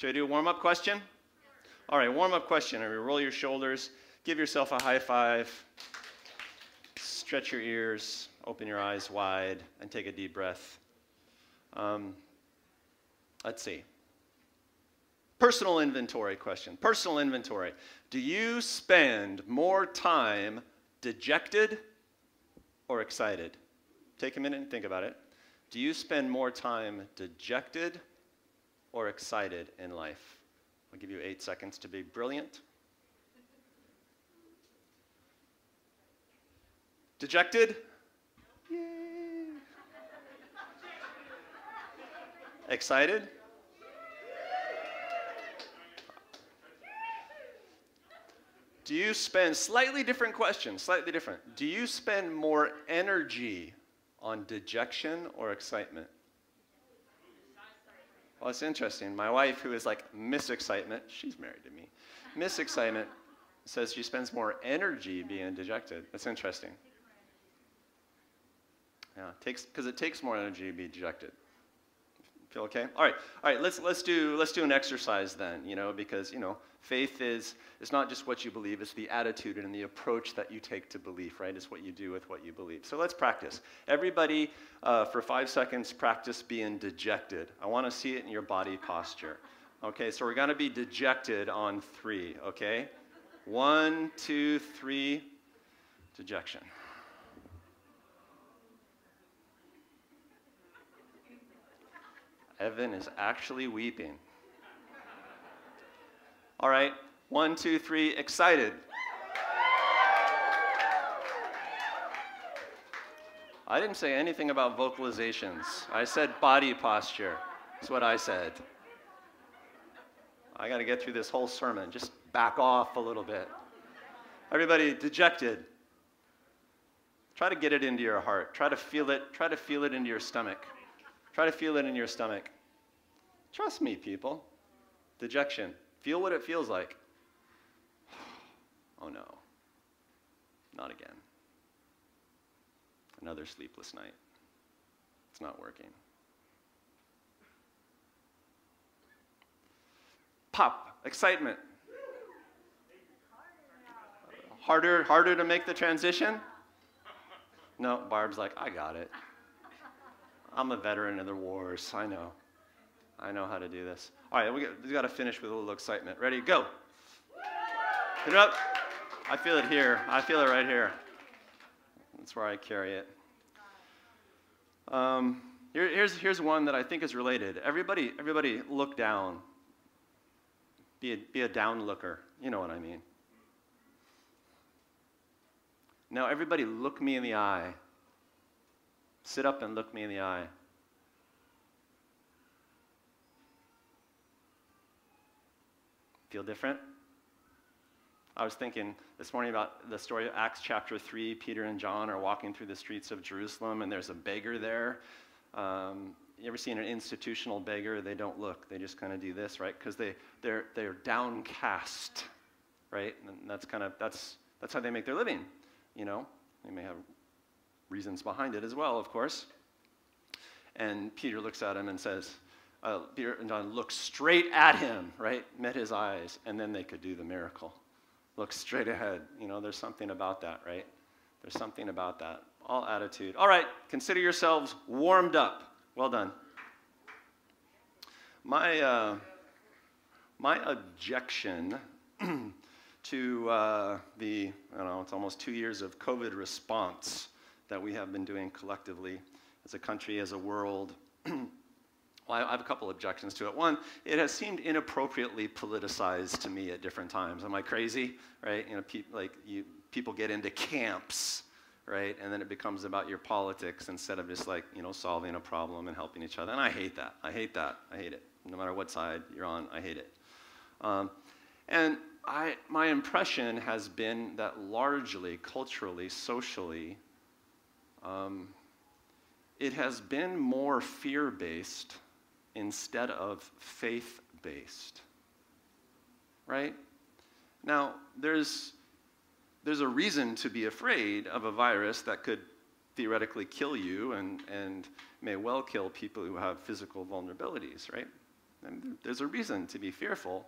Should I do a warm up question? All right, warm up question. Roll your shoulders, give yourself a high five, stretch your ears, open your eyes wide, and take a deep breath. Um, let's see. Personal inventory question. Personal inventory. Do you spend more time dejected or excited? Take a minute and think about it. Do you spend more time dejected or excited in life? I'll give you eight seconds to be brilliant. Dejected? Yay. Excited? Do you spend, slightly different questions, slightly different. Do you spend more energy on dejection or excitement? Well, it's interesting. My wife, who is like Miss Excitement, she's married to me. Miss Excitement says she spends more energy being dejected. That's interesting. Yeah, takes because it takes more energy to be dejected. Feel okay? All right, all right. Let's let's do let's do an exercise then. You know, because you know, faith is it's not just what you believe; it's the attitude and the approach that you take to belief. Right? It's what you do with what you believe. So let's practice. Everybody, uh, for five seconds, practice being dejected. I want to see it in your body posture. Okay, so we're gonna be dejected on three. Okay, one, two, three. Dejection. Evan is actually weeping. All right, one, two, three, excited. I didn't say anything about vocalizations. I said body posture. That's what I said. I got to get through this whole sermon. Just back off a little bit. Everybody dejected. Try to get it into your heart. Try to feel it. Try to feel it into your stomach. Try to feel it in your stomach. Trust me, people. Dejection. Feel what it feels like. Oh no. Not again. Another sleepless night. It's not working. Pop. Excitement. Harder, harder to make the transition? No, Barb's like, I got it. I'm a veteran of the wars. I know. I know how to do this. All right, we got, we got to finish with a little excitement. Ready? Go. Get it up. I feel it here. I feel it right here. That's where I carry it. Um, here, here's, here's one that I think is related. Everybody, everybody look down. Be a, be a down looker. You know what I mean. Now, everybody look me in the eye. Sit up and look me in the eye. Feel different? I was thinking this morning about the story of Acts chapter 3. Peter and John are walking through the streets of Jerusalem, and there's a beggar there. Um, you ever seen an institutional beggar? They don't look, they just kind of do this, right? Because they, they're, they're downcast, right? And that's kind of, that's, that's how they make their living, you know? They may have reasons behind it as well, of course. And Peter looks at him and says, uh, Peter and John looked straight at him, right? Met his eyes, and then they could do the miracle. Look straight ahead. You know, there's something about that, right? There's something about that. All attitude. All right, consider yourselves warmed up. Well done. My, uh, my objection to uh, the, I don't know, it's almost two years of COVID response that we have been doing collectively as a country, as a world. Well, I have a couple objections to it. One, it has seemed inappropriately politicized to me at different times. Am I crazy? Right? You know, pe- like you, people get into camps, right? And then it becomes about your politics instead of just like you know solving a problem and helping each other. And I hate that. I hate that. I hate it. No matter what side you're on, I hate it. Um, and I, my impression has been that largely, culturally, socially, um, it has been more fear based instead of faith based. Right? Now, there's, there's a reason to be afraid of a virus that could theoretically kill you and, and may well kill people who have physical vulnerabilities, right? And there's a reason to be fearful,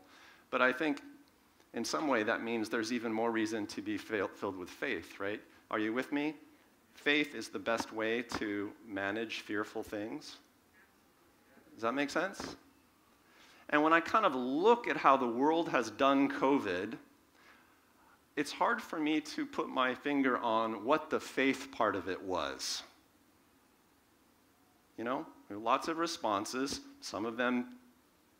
but I think in some way that means there's even more reason to be filled with faith, right? Are you with me? Faith is the best way to manage fearful things. Does that make sense? And when I kind of look at how the world has done COVID, it's hard for me to put my finger on what the faith part of it was. You know, lots of responses, some of them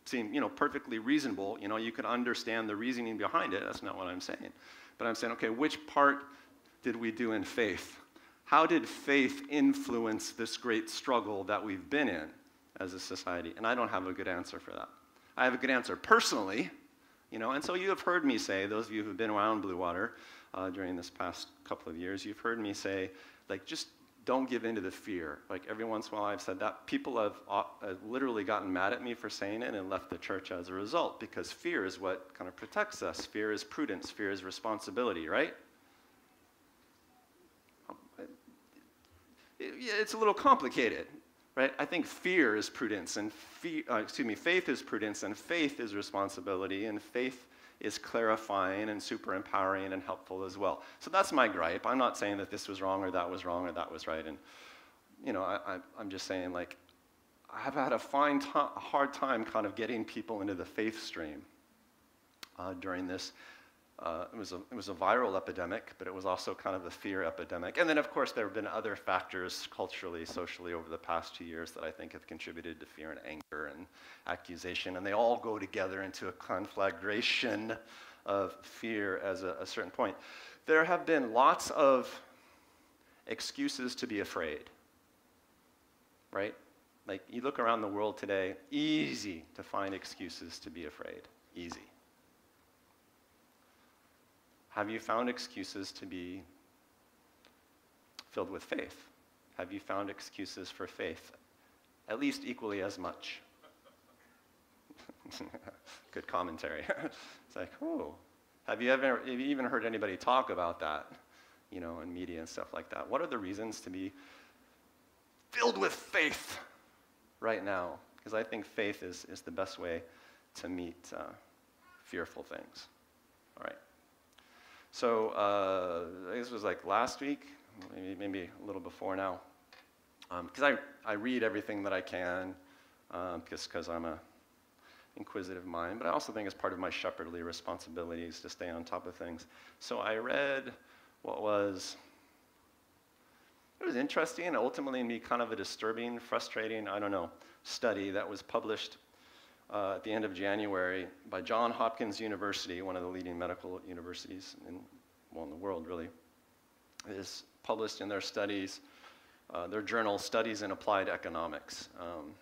seem, you know, perfectly reasonable. You know, you can understand the reasoning behind it. That's not what I'm saying. But I'm saying, okay, which part did we do in faith? How did faith influence this great struggle that we've been in as a society? And I don't have a good answer for that. I have a good answer personally, you know, and so you have heard me say, those of you who've been around Blue Water uh, during this past couple of years, you've heard me say, like, just don't give in to the fear. Like every once in a while I've said that. People have, uh, have, literally gotten mad at me for saying it and left the church as a result because fear is what kind of protects us. Fear is prudence, fear is responsibility, right? It's a little complicated, right? I think fear is prudence and uh, excuse me, faith is prudence and faith is responsibility and faith is clarifying and super empowering and helpful as well. So that's my gripe. I'm not saying that this was wrong or that was wrong or that was right. And, you know, I, am just saying, like, I've had a fine t- a hard time kind of getting people into the faith stream uh, during this uh, it, was a, it was a viral epidemic, but it was also kind of a fear epidemic. And then, of course, there have been other factors culturally, socially over the past two years that I think have contributed to fear and anger and accusation. And they all go together into a conflagration of fear as a, a certain point. There have been lots of excuses to be afraid, right? Like, you look around the world today, easy to find excuses to be afraid. Easy. Have you found excuses to be filled with faith? Have you found excuses for faith? At least equally as much. Good commentary. it's like, oh, have you ever have you even heard anybody talk about that, you know, in media and stuff like that? What are the reasons to be filled with faith right now? Because I think faith is, is the best way to meet uh, fearful things. All right. So uh, this was like last week, maybe, maybe a little before now, because um, I, I read everything that I can, um, just because I'm a inquisitive mind, but I also think it's part of my shepherdly responsibilities to stay on top of things. So I read what was it was interesting and ultimately me kind of a disturbing, frustrating, I don't know, study that was published uh, at the end of January by Johns Hopkins University, one of the leading medical universities in, well, in the world, really. Is published in their studies, uh, their journal, Studies in Applied Economics. Um,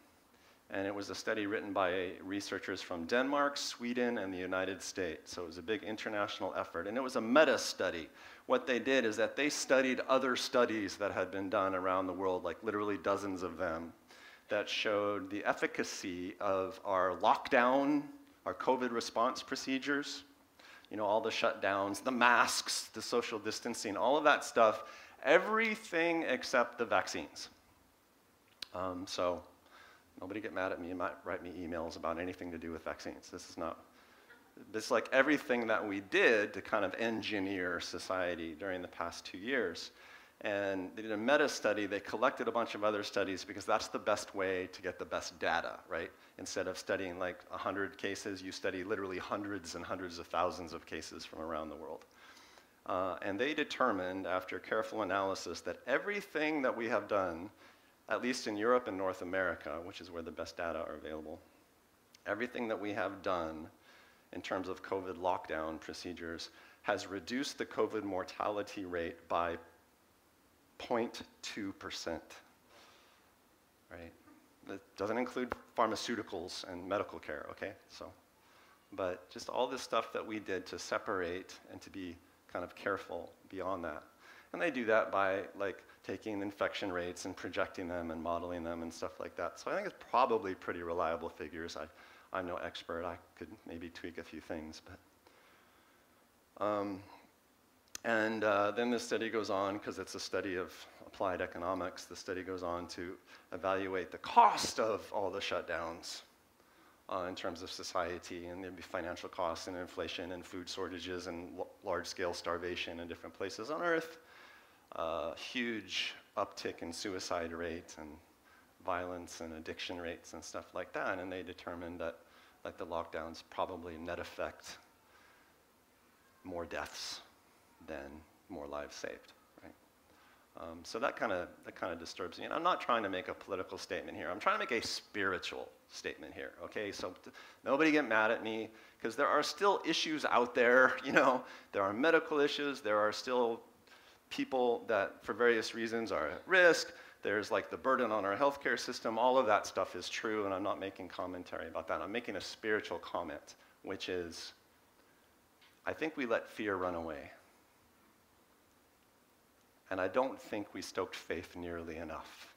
and it was a study written by researchers from Denmark, Sweden, and the United States. So it was a big international effort. And it was a meta study. What they did is that they studied other studies that had been done around the world, like literally dozens of them that showed the efficacy of our lockdown, our COVID response procedures, you know, all the shutdowns, the masks, the social distancing, all of that stuff, everything except the vaccines. Um, so nobody get mad at me and write me emails about anything to do with vaccines. This is not, this is like everything that we did to kind of engineer society during the past two years. And they did a meta study. They collected a bunch of other studies because that's the best way to get the best data, right? Instead of studying like 100 cases, you study literally hundreds and hundreds of thousands of cases from around the world. Uh, and they determined, after careful analysis, that everything that we have done, at least in Europe and North America, which is where the best data are available, everything that we have done in terms of COVID lockdown procedures has reduced the COVID mortality rate by 0.2%. Right? That doesn't include pharmaceuticals and medical care, okay? So, but just all this stuff that we did to separate and to be kind of careful beyond that. And they do that by like taking infection rates and projecting them and modeling them and stuff like that. So I think it's probably pretty reliable figures. I, I'm no expert. I could maybe tweak a few things, but um, and uh, then the study goes on, because it's a study of applied economics, the study goes on to evaluate the cost of all the shutdowns uh, in terms of society, and there'd be financial costs and inflation and food shortages and l- large scale starvation in different places on Earth, uh, huge uptick in suicide rate and violence and addiction rates and stuff like that. And they determined that like the lockdowns probably net effect more deaths than more lives saved. Right? Um, so that kind of that kind of disturbs me. And I'm not trying to make a political statement here. I'm trying to make a spiritual statement here. Okay, so nobody get mad at me because there are still issues out there. You know, there are medical issues. There are still people that, for various reasons, are at risk. There's like the burden on our healthcare system. All of that stuff is true, and I'm not making commentary about that. I'm making a spiritual comment, which is I think we let fear run away. And I don't think we stoked faith nearly enough.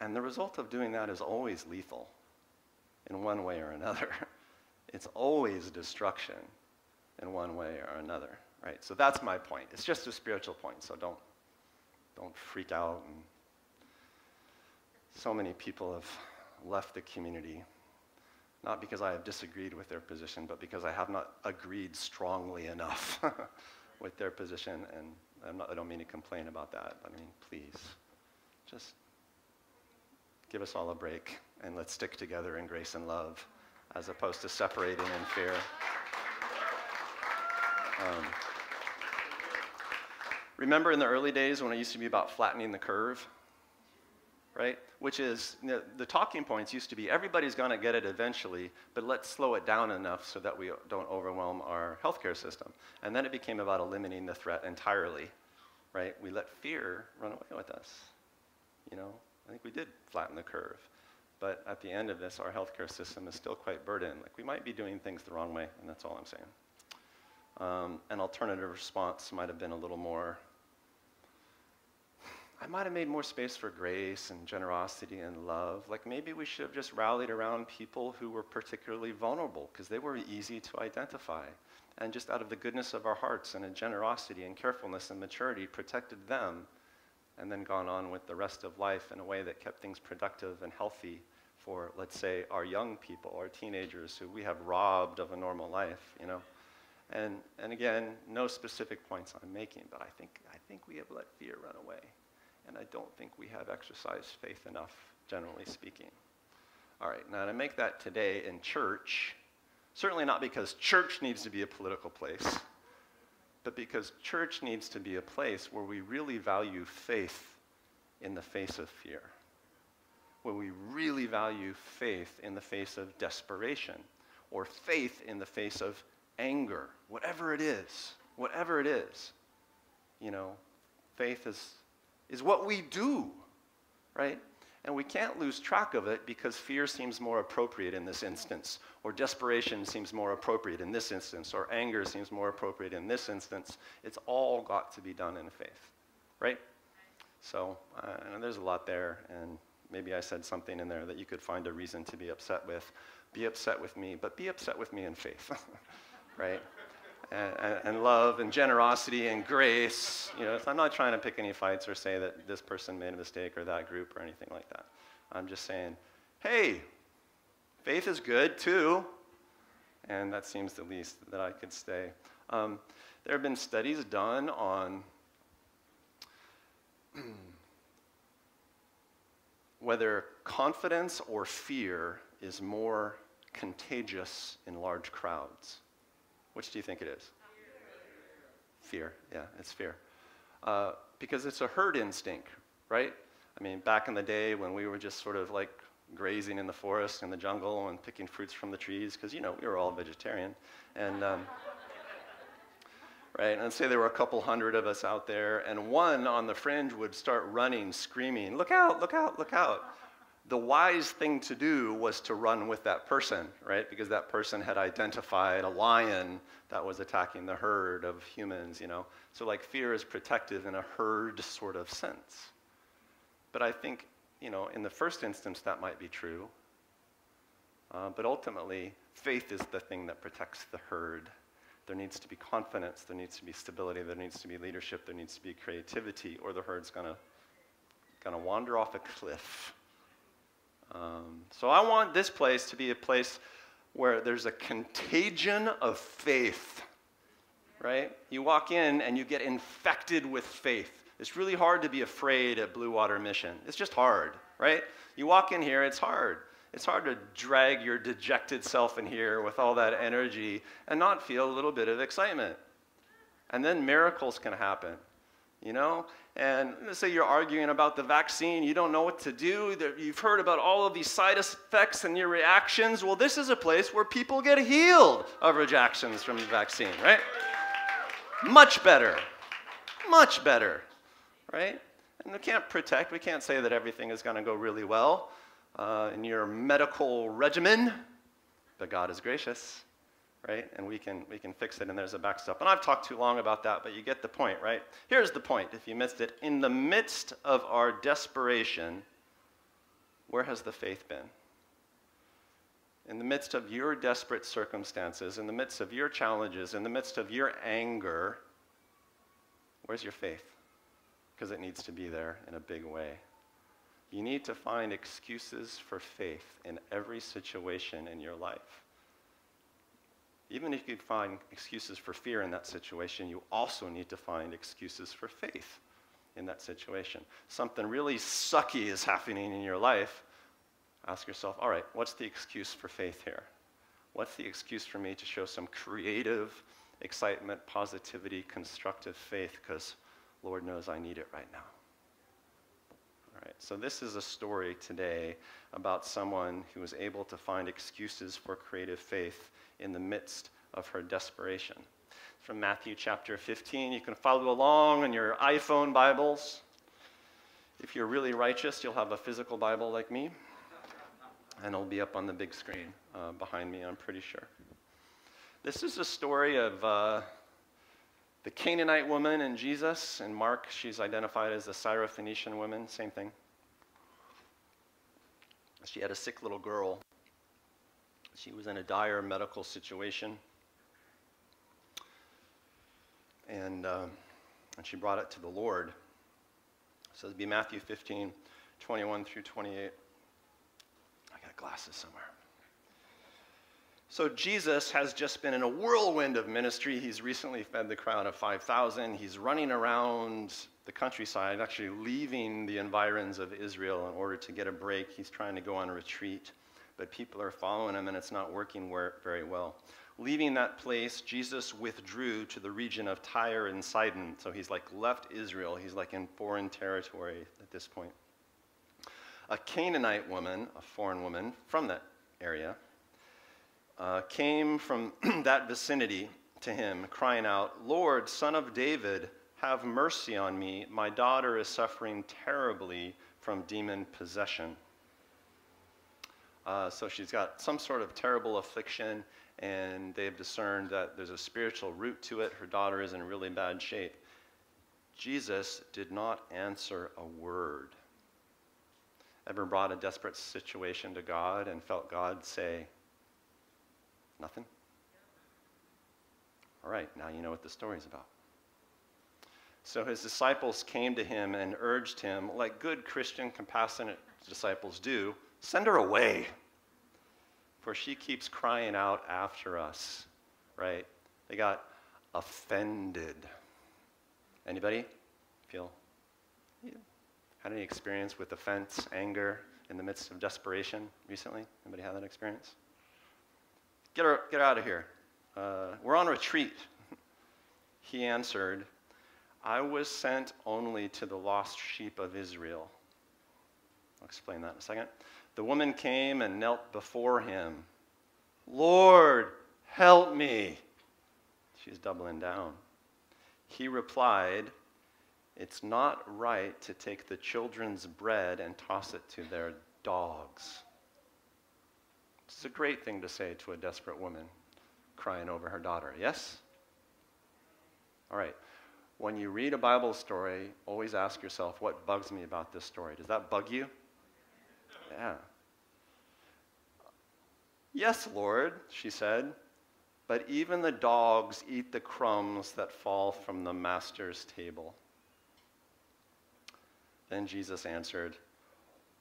And the result of doing that is always lethal in one way or another. It's always destruction in one way or another, right? So that's my point. It's just a spiritual point, so don't, don't freak out. And so many people have left the community, not because I have disagreed with their position, but because I have not agreed strongly enough with their position. And not, i don't mean to complain about that. I mean, please, just give us all a break and let's stick together in grace and love as opposed to separating in fear. Um, remember in the early days when it used to be about flattening the curve? Right? Which is, you know, the talking points used to be everybody's going to get it eventually, but let's slow it down enough so that we don't overwhelm our healthcare system. And then it became about eliminating the threat entirely. Right? We let fear run away with us. You know, I think we did flatten the curve. But at the end of this, our healthcare system is still quite burdened. Like we might be doing things the wrong way, and that's all I'm saying. Um, an alternative response might have been a little more. I might have made more space for grace and generosity and love. Like maybe we should have just rallied around people who were particularly vulnerable because they were easy to identify. And just out of the goodness of our hearts and a generosity and carefulness and maturity, protected them and then gone on with the rest of life in a way that kept things productive and healthy for, let's say, our young people, our teenagers who we have robbed of a normal life, you know. And, and again, no specific points I'm making, but I think, I think we have let fear run away. And I don't think we have exercised faith enough, generally speaking. All right, now to make that today in church, certainly not because church needs to be a political place, but because church needs to be a place where we really value faith in the face of fear where we really value faith in the face of desperation or faith in the face of anger, whatever it is, whatever it is. You know, faith is, is what we do, right? And we can't lose track of it because fear seems more appropriate in this instance, or desperation seems more appropriate in this instance, or anger seems more appropriate in this instance. It's all got to be done in faith, right? So, uh, there's a lot there, and maybe I said something in there that you could find a reason to be upset with. Be upset with me, but be upset with me in faith, right? And, and, love and generosity and grace. You know, I'm not trying to pick any fights or say that this person made a mistake or that group or anything like that. I'm just saying, hey, faith is good too. And that seems the least that I could say. Um, there have been studies done on whether confidence or fear is more contagious in large crowds. Which do you think it is? Fear, yeah, it's fear. Uh, because it's a herd instinct, right? I mean, back in the day when we were just sort of like grazing in the forest in the jungle and picking fruits from the trees, because, you know, we were all vegetarian. And, um, right? And say there were a couple hundred of us out there, and one on the fringe would start running, screaming, Look out, look out, look out. The wise thing to do was to run with that person, right? Because that person had identified a lion that was attacking the herd of humans, you know? So, like, fear is protective in a herd sort of sense. But I think, you know, in the first instance, that might be true. Uh, but ultimately, faith is the thing that protects the herd there needs to be confidence, there needs to be stability, there needs to be leadership, there needs to be creativity, or the herd's gonna, gonna wander off a cliff. Um, so I want this place to be a place where there's a contagion of faith, right? You walk in and you get infected with faith. It's really hard to be afraid at Blue Water Mission. It's just hard, right? You walk in here, it's hard. It's hard to drag your dejected self in here with all that energy and not feel a little bit of excitement. And then miracles can happen, you know? And let's say you're arguing about the vaccine, you don't know what to do, you've heard about all of these side effects and your reactions. Well, this is a place where people get healed of rejections from the vaccine, right? Much better. Much better, right? And we can't protect, we can't say that everything is going to go really well uh, in your medical regimen, but God is gracious, right? And we can, we can fix it, and there's a backstop. And I've talked too long about that, but you get the point, right? Here's the point if you missed it. In the midst of our desperation, where has the faith been? In the midst of your desperate circumstances, in the midst of your challenges, in the midst of your anger, where's your faith? Because it needs to be there in a big way. You need to find excuses for faith in every situation in your life. Even if you find excuses for fear in that situation, you also need to find excuses for faith in that situation. Something really sucky is happening in your life. Ask yourself, all right, what's the excuse for faith here? What's the excuse for me to show some creative excitement, positivity, constructive faith? Because Lord knows I need it right now. All right, so this is a story today about someone who was able to find excuses for creative faith in the midst of her desperation. From Matthew chapter 15, you can follow along in your iPhone Bibles. If you're really righteous, you'll have a physical Bible like me, and it'll be up on the big screen uh, behind me, I'm pretty sure. This is a story of uh, the Canaanite woman and Jesus, in Mark, she's identified as the Syrophoenician woman, same thing. She had a sick little girl. She was in a dire medical situation. And, uh, and she brought it to the Lord. So it'd be Matthew 15, 21 through 28. I got glasses somewhere. So Jesus has just been in a whirlwind of ministry. He's recently fed the crowd of 5,000. He's running around the countryside, actually leaving the environs of Israel in order to get a break. He's trying to go on a retreat, but people are following him and it's not working very well. Leaving that place, Jesus withdrew to the region of Tyre and Sidon. So he's like left Israel. He's like in foreign territory at this point. A Canaanite woman, a foreign woman from that area, uh, came from that vicinity to him, crying out, Lord, son of David, have mercy on me. My daughter is suffering terribly from demon possession. Uh, so she's got some sort of terrible affliction, and they've discerned that there's a spiritual root to it. Her daughter is in really bad shape. Jesus did not answer a word. Ever brought a desperate situation to God and felt God say, Nothing? All right, now you know what the story's about. So his disciples came to him and urged him, like good Christian, compassionate disciples do, send her away, for she keeps crying out after us, right? They got offended. Anybody feel? Yeah. Had any experience with offense, anger in the midst of desperation recently? Anybody had that experience? Get her, get her out of here. Uh, we're on retreat. he answered, I was sent only to the lost sheep of Israel. I'll explain that in a second. The woman came and knelt before him. Lord, help me. She's doubling down. He replied, It's not right to take the children's bread and toss it to their dogs. It's a great thing to say to a desperate woman crying over her daughter. Yes? All right. When you read a Bible story, always ask yourself, what bugs me about this story? Does that bug you? Yeah. Yes, Lord, she said, but even the dogs eat the crumbs that fall from the master's table. Then Jesus answered,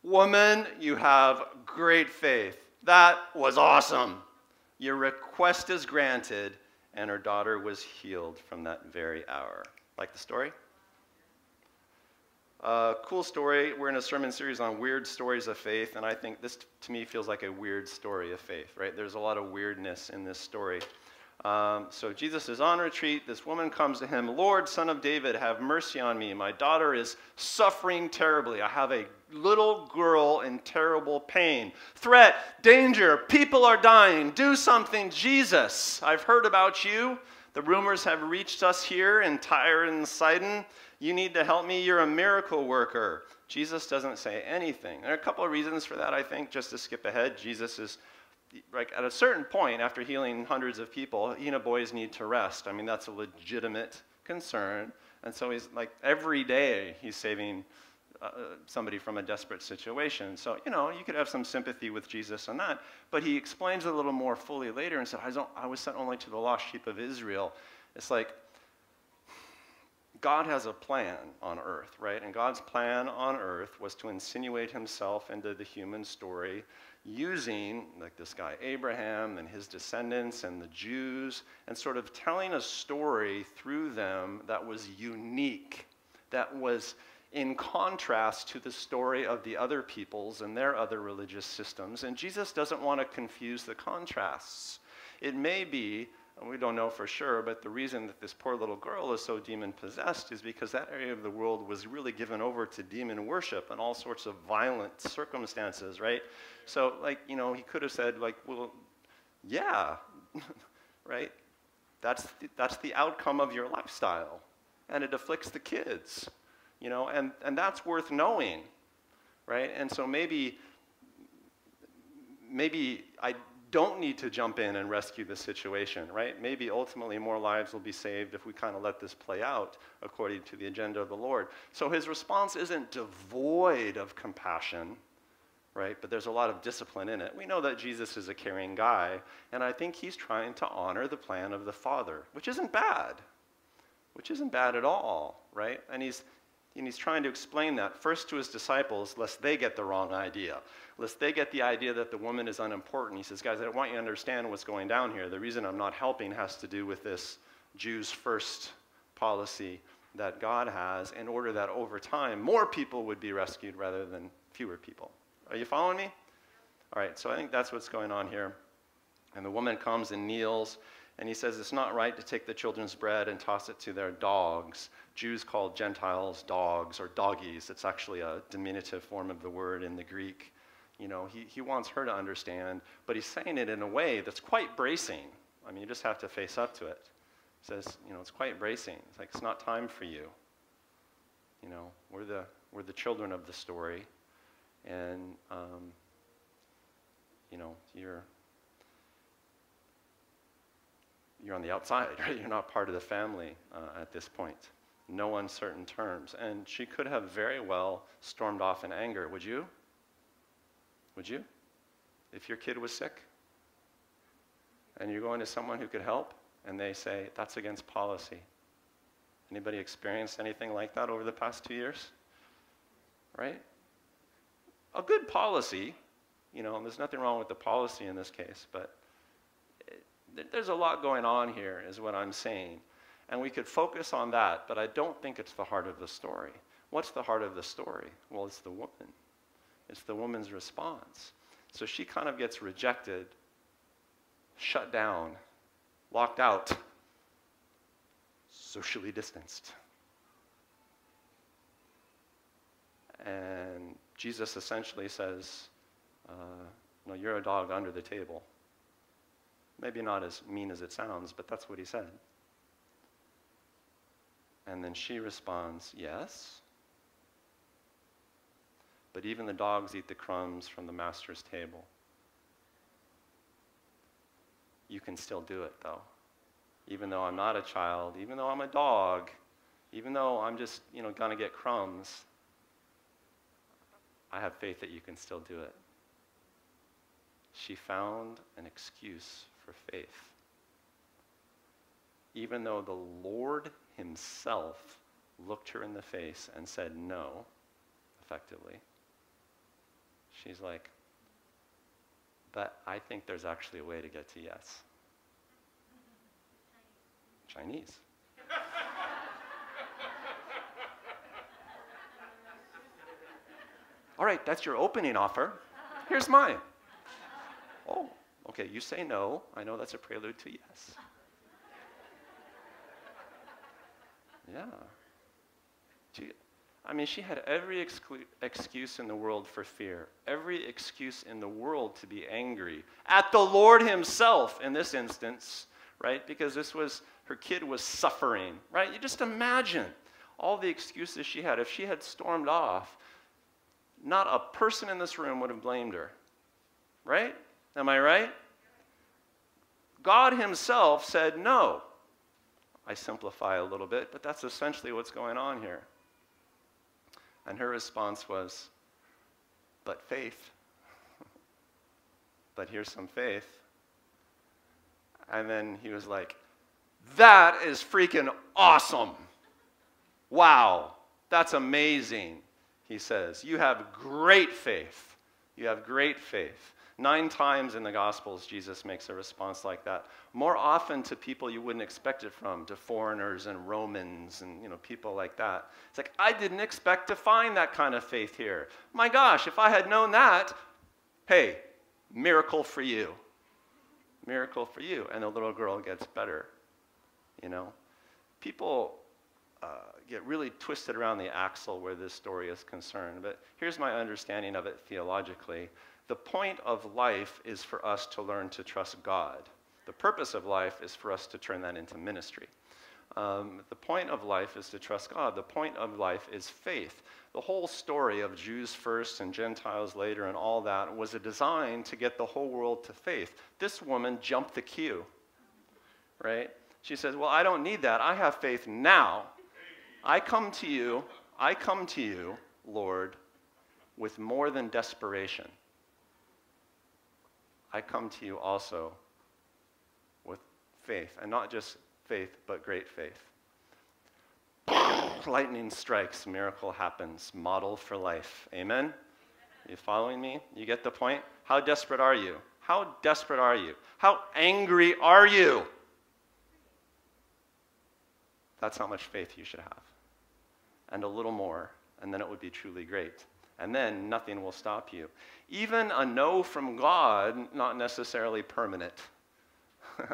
Woman, you have great faith. That was awesome. Your request is granted, and her daughter was healed from that very hour. Like the story? Uh, cool story. We're in a sermon series on weird stories of faith, and I think this to me feels like a weird story of faith, right? There's a lot of weirdness in this story. Um, so Jesus is on retreat. This woman comes to him, Lord, son of David, have mercy on me. My daughter is suffering terribly. I have a little girl in terrible pain. Threat, danger, people are dying. Do something, Jesus. I've heard about you. The rumors have reached us here in Tyre and Sidon. You need to help me. You're a miracle worker. Jesus doesn't say anything. There are a couple of reasons for that, I think, just to skip ahead. Jesus is like at a certain point after healing hundreds of people, you know, boys need to rest. I mean, that's a legitimate concern. And so he's like every day he's saving uh, somebody from a desperate situation. So, you know, you could have some sympathy with Jesus on that. But he explains a little more fully later and said, I, I was sent only to the lost sheep of Israel. It's like God has a plan on earth, right? And God's plan on earth was to insinuate himself into the human story using, like this guy Abraham and his descendants and the Jews, and sort of telling a story through them that was unique, that was in contrast to the story of the other peoples and their other religious systems. And Jesus doesn't want to confuse the contrasts. It may be we don't know for sure, but the reason that this poor little girl is so demon possessed is because that area of the world was really given over to demon worship and all sorts of violent circumstances, right? So, like, you know, he could have said, like, well, yeah, right? That's the, that's the outcome of your lifestyle, and it afflicts the kids, you know, and, and that's worth knowing, right? And so maybe, maybe I don't need to jump in and rescue the situation, right? Maybe ultimately more lives will be saved if we kind of let this play out according to the agenda of the Lord. So his response isn't devoid of compassion, right? But there's a lot of discipline in it. We know that Jesus is a caring guy, and I think he's trying to honor the plan of the Father, which isn't bad, which isn't bad at all, right? And he's and he's trying to explain that first to his disciples, lest they get the wrong idea, lest they get the idea that the woman is unimportant. He says, Guys, I want you to understand what's going down here. The reason I'm not helping has to do with this Jews first policy that God has in order that over time more people would be rescued rather than fewer people. Are you following me? All right, so I think that's what's going on here. And the woman comes and kneels and he says it's not right to take the children's bread and toss it to their dogs. Jews called Gentiles dogs or doggies. It's actually a diminutive form of the word in the Greek. You know, he, he wants her to understand, but he's saying it in a way that's quite bracing. I mean, you just have to face up to it. He says, you know, it's quite bracing. It's like, it's not time for you. You know, we're the, we're the children of the story. And, um, you know, you're, you're on the outside, right? You're not part of the family uh, at this point. No uncertain terms. And she could have very well stormed off in anger. Would you? Would you? If your kid was sick and you're going to someone who could help and they say, that's against policy. Anybody experienced anything like that over the past two years? Right? A good policy, you know, and there's nothing wrong with the policy in this case, but there's a lot going on here, is what I'm saying. And we could focus on that, but I don't think it's the heart of the story. What's the heart of the story? Well, it's the woman, it's the woman's response. So she kind of gets rejected, shut down, locked out, socially distanced. And Jesus essentially says, uh, No, you're a dog under the table. Maybe not as mean as it sounds, but that's what he said. And then she responds, Yes. But even the dogs eat the crumbs from the master's table. You can still do it, though. Even though I'm not a child, even though I'm a dog, even though I'm just, you know, gonna get crumbs, I have faith that you can still do it. She found an excuse for faith. Even though the Lord Himself looked her in the face and said no, effectively, She's like, but I think there's actually a way to get to yes. Chinese. All right, that's your opening offer. Here's mine. Oh, okay, you say no. I know that's a prelude to yes. Yeah. I mean, she had every exclu- excuse in the world for fear, every excuse in the world to be angry at the Lord Himself in this instance, right? Because this was, her kid was suffering, right? You just imagine all the excuses she had. If she had stormed off, not a person in this room would have blamed her, right? Am I right? God Himself said no. I simplify a little bit, but that's essentially what's going on here. And her response was, But faith. but here's some faith. And then he was like, That is freaking awesome. Wow, that's amazing, he says. You have great faith. You have great faith. Nine times in the Gospels, Jesus makes a response like that. More often to people you wouldn't expect it from, to foreigners and Romans and you know, people like that. It's like, I didn't expect to find that kind of faith here. My gosh, if I had known that, hey, miracle for you. Miracle for you. And the little girl gets better. You know? People uh, get really twisted around the axle where this story is concerned. But here's my understanding of it theologically. The point of life is for us to learn to trust God. The purpose of life is for us to turn that into ministry. Um, the point of life is to trust God. The point of life is faith. The whole story of Jews first and Gentiles later and all that was a design to get the whole world to faith. This woman jumped the queue, right? She says, Well, I don't need that. I have faith now. I come to you, I come to you, Lord, with more than desperation. I come to you also with faith, and not just faith, but great faith. Lightning strikes, miracle happens, model for life. Amen? You following me? You get the point? How desperate are you? How desperate are you? How angry are you? That's how much faith you should have. And a little more, and then it would be truly great and then nothing will stop you. Even a no from God, not necessarily permanent.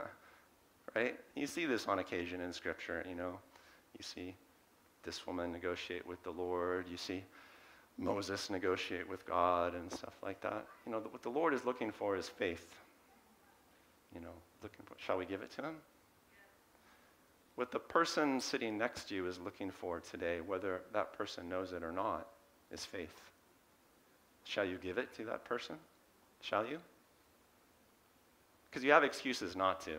right? You see this on occasion in Scripture, you know. You see this woman negotiate with the Lord. You see Moses negotiate with God and stuff like that. You know, what the Lord is looking for is faith. You know, looking for, shall we give it to him? What the person sitting next to you is looking for today, whether that person knows it or not, is faith. Shall you give it to that person? Shall you? Because you have excuses not to.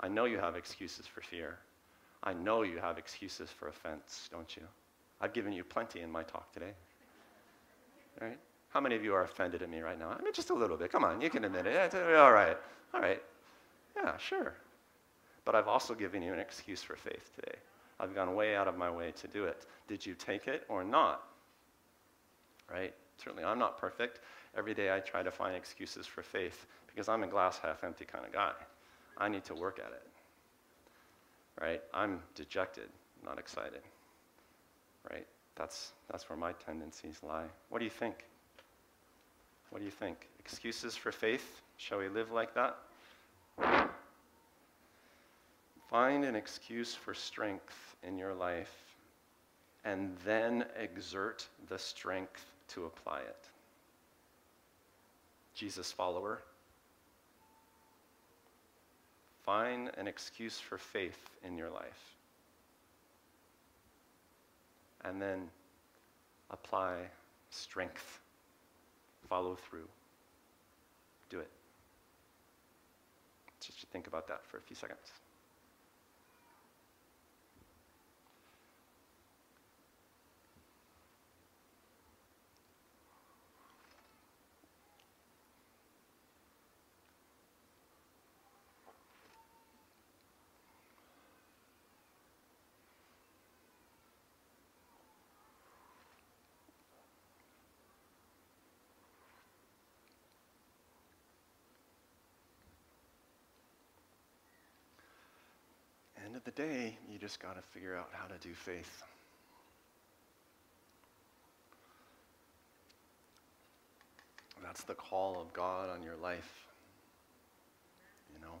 I know you have excuses for fear. I know you have excuses for offense, don't you? I've given you plenty in my talk today. Right? How many of you are offended at me right now? I mean, just a little bit. Come on, you can admit it. Uh, all right. All right. Yeah, sure. But I've also given you an excuse for faith today. I've gone way out of my way to do it. Did you take it or not? Right? Certainly, I'm not perfect. Every day I try to find excuses for faith because I'm a glass half empty kind of guy. I need to work at it. Right? I'm dejected, not excited. Right? That's, that's where my tendencies lie. What do you think? What do you think? Excuses for faith? Shall we live like that? Find an excuse for strength in your life and then exert the strength to apply it. Jesus follower, find an excuse for faith in your life. And then apply strength. Follow through. Do it. Just think about that for a few seconds. End of the day, you just got to figure out how to do faith. That's the call of God on your life. You know?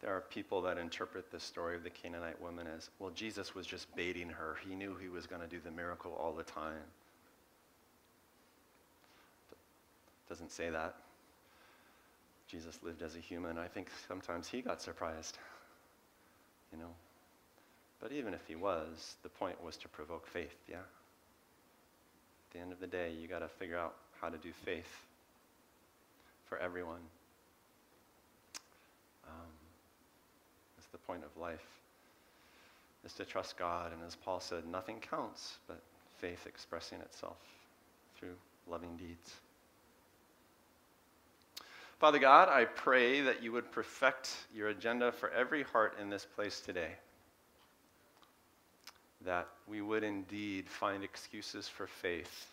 There are people that interpret the story of the Canaanite woman as, well, Jesus was just baiting her. He knew he was going to do the miracle all the time. Doesn't say that. Jesus lived as a human. I think sometimes he got surprised. You know? But even if he was, the point was to provoke faith, yeah? At the end of the day, you got to figure out how to do faith for everyone. Um, the point of life, is to trust God. And as Paul said, nothing counts but faith expressing itself through loving deeds. Father God, I pray that you would perfect your agenda for every heart in this place today. That we would indeed find excuses for faith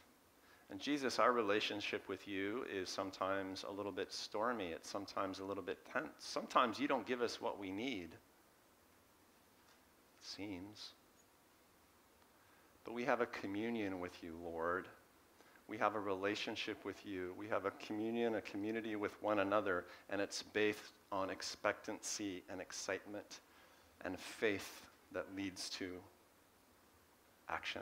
and Jesus, our relationship with you is sometimes a little bit stormy. It's sometimes a little bit tense. Sometimes you don't give us what we need, it seems. But we have a communion with you, Lord. We have a relationship with you. We have a communion, a community with one another, and it's based on expectancy and excitement and faith that leads to action.